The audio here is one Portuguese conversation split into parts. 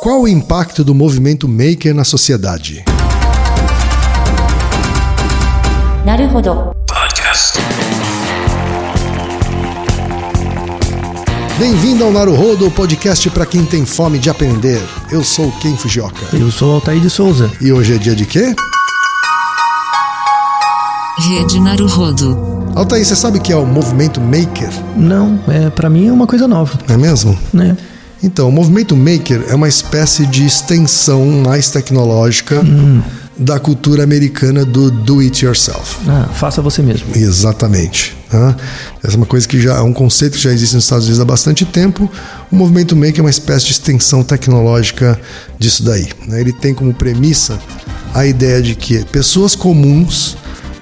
Qual o impacto do movimento maker na sociedade? Naruhodo. Bem-vindo ao Naruhodo, o podcast para quem tem fome de aprender. Eu sou o Ken Fujioka. Eu sou Altair de Souza. E hoje é dia de quê? Rede Naruhodo. Altair, você sabe o que é o movimento maker? Não, é para mim é uma coisa nova, Não é mesmo? né? Então, o movimento maker é uma espécie de extensão mais tecnológica da cultura americana do do it yourself. Ah, faça você mesmo. Exatamente. né? Essa é uma coisa que já é um conceito que já existe nos Estados Unidos há bastante tempo. O movimento maker é uma espécie de extensão tecnológica disso daí. né? Ele tem como premissa a ideia de que pessoas comuns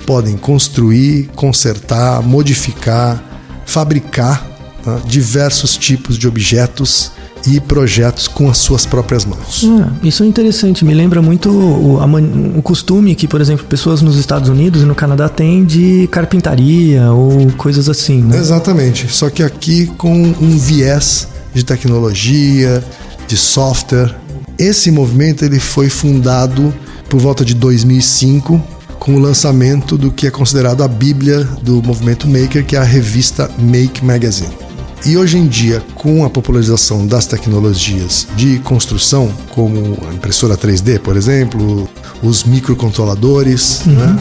podem construir, consertar, modificar, fabricar tá? diversos tipos de objetos e projetos com as suas próprias mãos. Ah, isso é interessante, me lembra muito o, o costume que, por exemplo, pessoas nos Estados Unidos e no Canadá têm de carpintaria ou coisas assim, né? Exatamente. Só que aqui com um viés de tecnologia, de software. Esse movimento ele foi fundado por volta de 2005 com o lançamento do que é considerado a bíblia do movimento maker, que é a revista Make Magazine. E hoje em dia, com a popularização das tecnologias de construção, como a impressora 3D, por exemplo, os microcontroladores, né?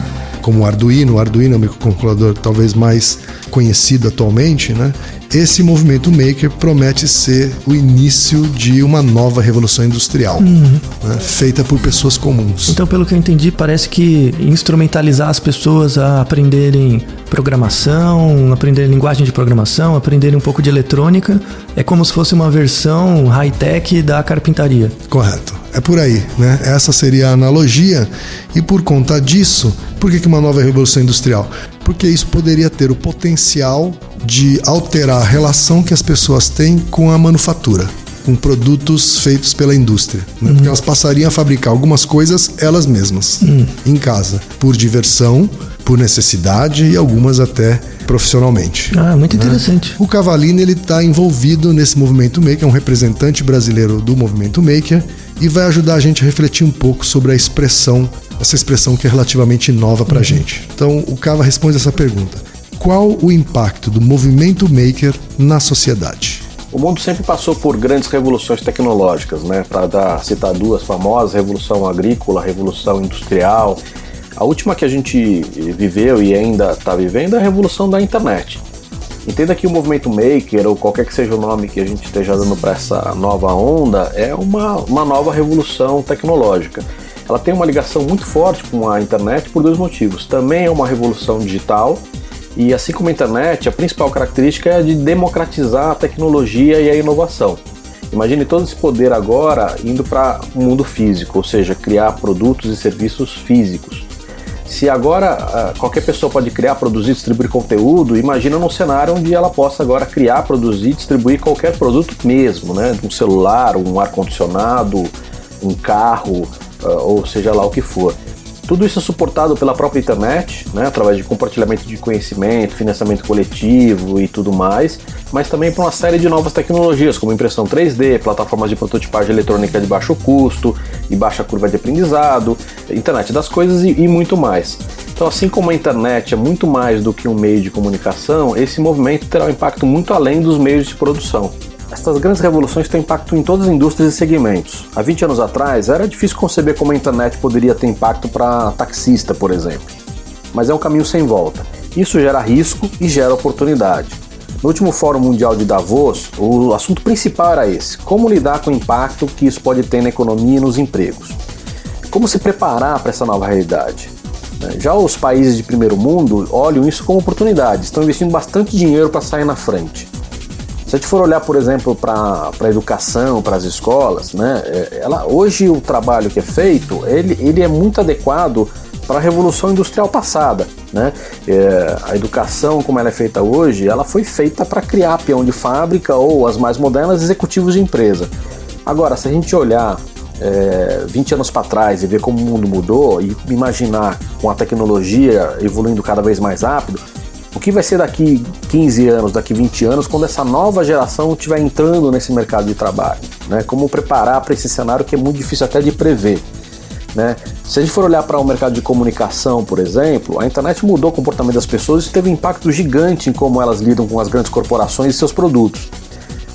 Como o Arduino, o Arduino é o microcontrolador talvez mais conhecido atualmente, né? Esse movimento maker promete ser o início de uma nova revolução industrial, né? feita por pessoas comuns. Então, pelo que eu entendi, parece que instrumentalizar as pessoas a aprenderem programação, aprenderem linguagem de programação, aprenderem um pouco de eletrônica, é como se fosse uma versão high-tech da carpintaria. Correto. É por aí, né? Essa seria a analogia. E por conta disso, por que uma nova revolução industrial? Porque isso poderia ter o potencial de alterar a relação que as pessoas têm com a manufatura, com produtos feitos pela indústria. né? Porque elas passariam a fabricar algumas coisas elas mesmas, em casa, por diversão, por necessidade e algumas até profissionalmente. Ah, muito interessante. O Cavalini ele está envolvido nesse movimento maker, é um representante brasileiro do movimento maker e vai ajudar a gente a refletir um pouco sobre a expressão, essa expressão que é relativamente nova para a gente. Então, o Cava responde essa pergunta: qual o impacto do movimento maker na sociedade? O mundo sempre passou por grandes revoluções tecnológicas, né? Para dar citar duas famosas, revolução agrícola, revolução industrial. A última que a gente viveu e ainda está vivendo é a revolução da internet. Entenda que o movimento maker, ou qualquer que seja o nome que a gente esteja dando para essa nova onda, é uma, uma nova revolução tecnológica. Ela tem uma ligação muito forte com a internet por dois motivos. Também é uma revolução digital, e assim como a internet, a principal característica é a de democratizar a tecnologia e a inovação. Imagine todo esse poder agora indo para o mundo físico, ou seja, criar produtos e serviços físicos. Se agora ah, qualquer pessoa pode criar, produzir, distribuir conteúdo, imagina num cenário onde ela possa agora criar, produzir, distribuir qualquer produto mesmo, né? Um celular, um ar-condicionado, um carro, ah, ou seja lá o que for. Tudo isso é suportado pela própria internet, né, através de compartilhamento de conhecimento, financiamento coletivo e tudo mais, mas também por uma série de novas tecnologias, como impressão 3D, plataformas de prototipagem eletrônica de baixo custo e baixa curva de aprendizado, internet das coisas e, e muito mais. Então, assim como a internet é muito mais do que um meio de comunicação, esse movimento terá um impacto muito além dos meios de produção. Estas grandes revoluções têm impacto em todas as indústrias e segmentos. Há 20 anos atrás, era difícil conceber como a internet poderia ter impacto para taxista, por exemplo. Mas é um caminho sem volta. Isso gera risco e gera oportunidade. No último Fórum Mundial de Davos, o assunto principal era esse: como lidar com o impacto que isso pode ter na economia e nos empregos. Como se preparar para essa nova realidade? Né? Já os países de primeiro mundo olham isso como oportunidade, estão investindo bastante dinheiro para sair na frente. Se a gente for olhar, por exemplo, para a educação, para as escolas, né, é, ela, hoje o trabalho que é feito, ele, ele é muito adequado para a revolução industrial passada. Né? É, a educação, como ela é feita hoje, ela foi feita para criar peão de fábrica ou as mais modernas executivos de empresa. Agora, se a gente olhar é, 20 anos para trás e ver como o mundo mudou e imaginar com a tecnologia evoluindo cada vez mais rápido, que vai ser daqui 15 anos, daqui 20 anos, quando essa nova geração estiver entrando nesse mercado de trabalho? né? Como preparar para esse cenário que é muito difícil até de prever. Né? Se a gente for olhar para o mercado de comunicação, por exemplo, a internet mudou o comportamento das pessoas e teve um impacto gigante em como elas lidam com as grandes corporações e seus produtos.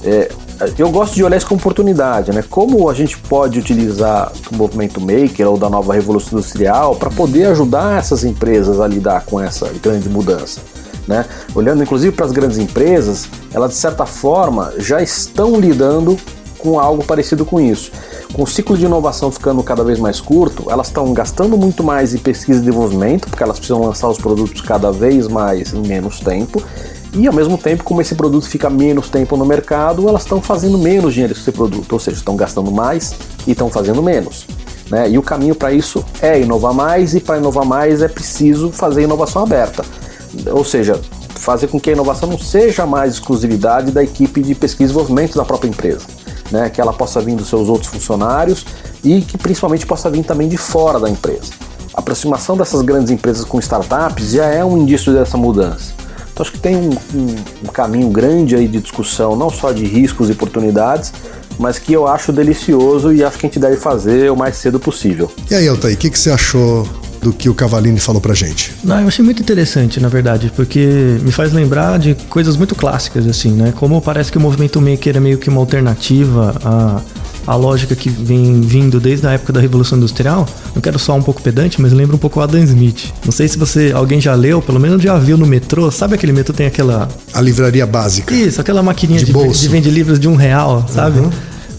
É, eu gosto de olhar isso como oportunidade, né? Como a gente pode utilizar o movimento maker ou da nova revolução industrial para poder ajudar essas empresas a lidar com essa grande mudança, né? Olhando inclusive para as grandes empresas, elas de certa forma já estão lidando com algo parecido com isso. Com o ciclo de inovação ficando cada vez mais curto, elas estão gastando muito mais em pesquisa e desenvolvimento, porque elas precisam lançar os produtos cada vez mais em menos tempo. E ao mesmo tempo, como esse produto fica menos tempo no mercado, elas estão fazendo menos dinheiro com esse produto, ou seja, estão gastando mais e estão fazendo menos. Né? E o caminho para isso é inovar mais, e para inovar mais é preciso fazer inovação aberta. Ou seja, fazer com que a inovação não seja mais exclusividade da equipe de pesquisa e desenvolvimento da própria empresa né, que ela possa vir dos seus outros funcionários e que principalmente possa vir também de fora da empresa. A aproximação dessas grandes empresas com startups já é um indício dessa mudança. Então acho que tem um, um, um caminho grande aí de discussão, não só de riscos e oportunidades, mas que eu acho delicioso e acho que a gente deve fazer o mais cedo possível. E aí, Altair, o que, que você achou do que o Cavalini falou pra gente. Não, eu achei muito interessante, na verdade, porque me faz lembrar de coisas muito clássicas, assim, né? Como parece que o movimento maker é meio que uma alternativa a a lógica que vem vindo desde a época da Revolução Industrial. Não quero só um pouco pedante, mas lembra um pouco o Adam Smith. Não sei se você alguém já leu, pelo menos já viu no metrô. Sabe aquele metrô tem aquela a livraria básica? Isso, aquela maquininha de, de, de vende livros de um real, sabe? Uhum.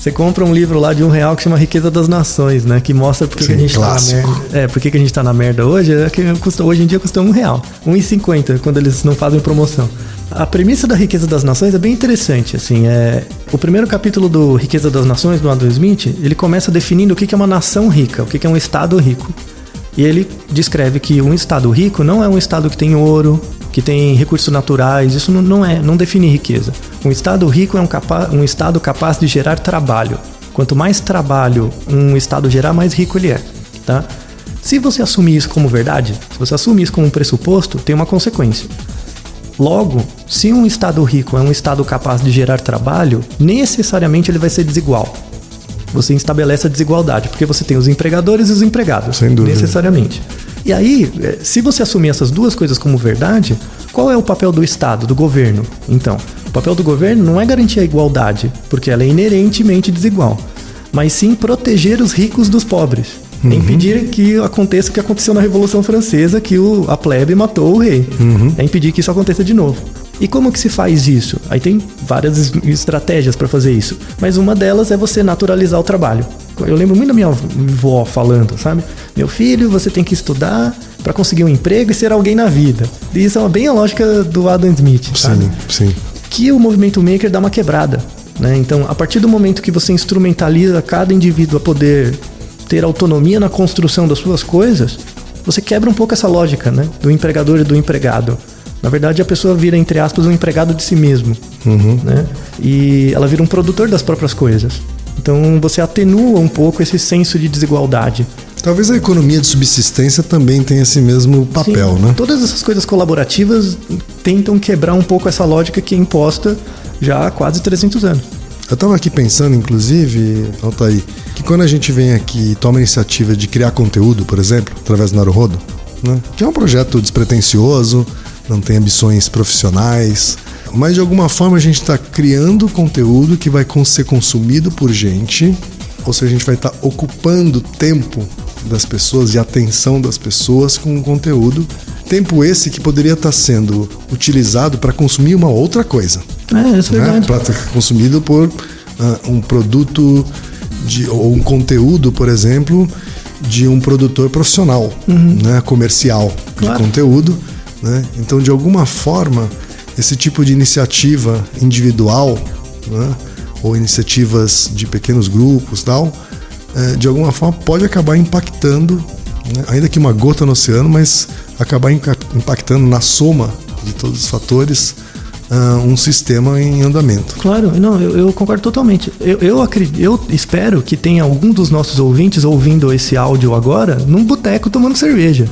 Você compra um livro lá de um real que chama Riqueza das Nações, né? Que mostra por que a gente clássico. tá na merda. É, por que a gente tá na merda hoje. É que custa, hoje em dia custa um real. Um e cinquenta, quando eles não fazem promoção. A premissa da Riqueza das Nações é bem interessante, assim, é... O primeiro capítulo do Riqueza das Nações, do Adam Smith, ele começa definindo o que é uma nação rica, o que é um estado rico. E ele descreve que um estado rico não é um estado que tem ouro, que tem recursos naturais, isso não, é, não define riqueza. Um estado rico é um, capa um estado capaz de gerar trabalho. Quanto mais trabalho um estado gerar, mais rico ele é, tá? Se você assumir isso como verdade, se você assumir isso como um pressuposto, tem uma consequência. Logo, se um estado rico é um estado capaz de gerar trabalho, necessariamente ele vai ser desigual. Você estabelece a desigualdade, porque você tem os empregadores e os empregados, Sem dúvida. necessariamente. E aí, é, se você assumir essas duas coisas como verdade, qual é o papel do Estado, do governo? Então, o papel do governo não é garantir a igualdade, porque ela é inerentemente desigual, mas sim proteger os ricos dos pobres. Uhum. Impedir que aconteça o que aconteceu na Revolução Francesa, que o, a plebe matou o rei. Uhum. É impedir que isso aconteça de novo. E como que se faz isso? Aí tem várias estratégias para fazer isso, mas uma delas é você naturalizar o trabalho. Eu lembro muito da minha avó falando, sabe? Meu filho, você tem que estudar para conseguir um emprego e ser alguém na vida. E isso é bem a lógica do Adam Smith, sabe? Sim, sim. Que o movimento maker dá uma quebrada. Né? Então, a partir do momento que você instrumentaliza cada indivíduo a poder ter autonomia na construção das suas coisas, você quebra um pouco essa lógica né? do empregador e do empregado. Na verdade, a pessoa vira, entre aspas, um empregado de si mesmo. Uhum. Né? E ela vira um produtor das próprias coisas. Então você atenua um pouco esse senso de desigualdade. Talvez a economia de subsistência também tenha esse mesmo papel, Sim, né? Todas essas coisas colaborativas tentam quebrar um pouco essa lógica que é imposta já há quase 300 anos. Eu estava aqui pensando, inclusive, Altair, que quando a gente vem aqui e toma a iniciativa de criar conteúdo, por exemplo, através do Naruhodo, né? que é um projeto despretensioso, não tem ambições profissionais, mas de alguma forma a gente está criando conteúdo que vai ser consumido por gente, ou seja, a gente vai estar tá ocupando tempo das pessoas e atenção das pessoas com o conteúdo. Tempo esse que poderia estar tá sendo utilizado para consumir uma outra coisa. É, isso é né? Para ser consumido por uh, um produto de, ou um conteúdo, por exemplo, de um produtor profissional, uhum. né? comercial claro. de conteúdo. Né? Então, de alguma forma, esse tipo de iniciativa individual, né, ou iniciativas de pequenos grupos tal, é, de alguma forma pode acabar impactando, né, ainda que uma gota no oceano, mas acabar impactando na soma de todos os fatores uh, um sistema em andamento. Claro, não, eu, eu concordo totalmente. Eu, eu, acredito, eu espero que tenha algum dos nossos ouvintes ouvindo esse áudio agora num boteco tomando cerveja.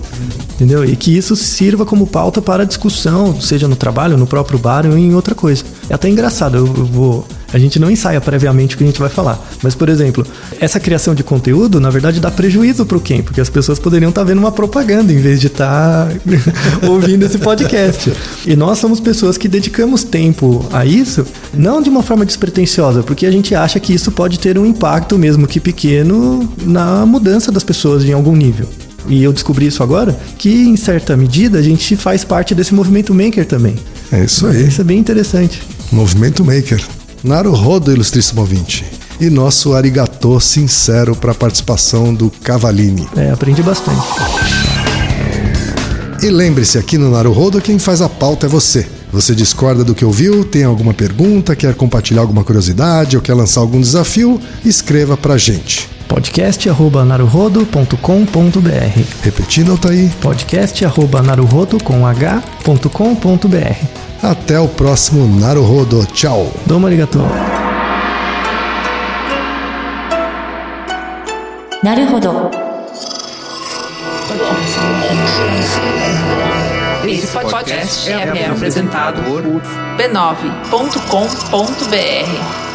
Entendeu? E que isso sirva como pauta para discussão, seja no trabalho, no próprio bar ou em outra coisa. É até engraçado, eu, eu vou A gente não ensaia previamente o que a gente vai falar. Mas, por exemplo, essa criação de conteúdo, na verdade, dá prejuízo pro Ken, porque as pessoas poderiam estar tá vendo uma propaganda em vez de estar tá ouvindo esse podcast. E nós somos pessoas que dedicamos tempo a isso, não de uma forma despretensiosa, porque a gente acha que isso pode ter um impacto, mesmo que pequeno, na mudança das pessoas em algum nível e eu descobri isso agora, que em certa medida a gente faz parte desse movimento maker também. É isso aí. Isso é bem interessante. Movimento maker. Naruhodo, ilustríssimo ouvinte. E nosso arigatô sincero para a participação do Cavalini. É, aprendi bastante. E lembre-se, aqui no Naruhodo quem faz a pauta é você. Você discorda do que ouviu, tem alguma pergunta, quer compartilhar alguma curiosidade ou quer lançar algum desafio? Escreva pra gente podcast@naruhodo.com.br. Repetindo, Altair. podcast@naruhodo.com.br. Até o próximo Naruhodo. Tchau. Domo arigato. Naruhodo. Esse podcast é apresentado por b9.com.br.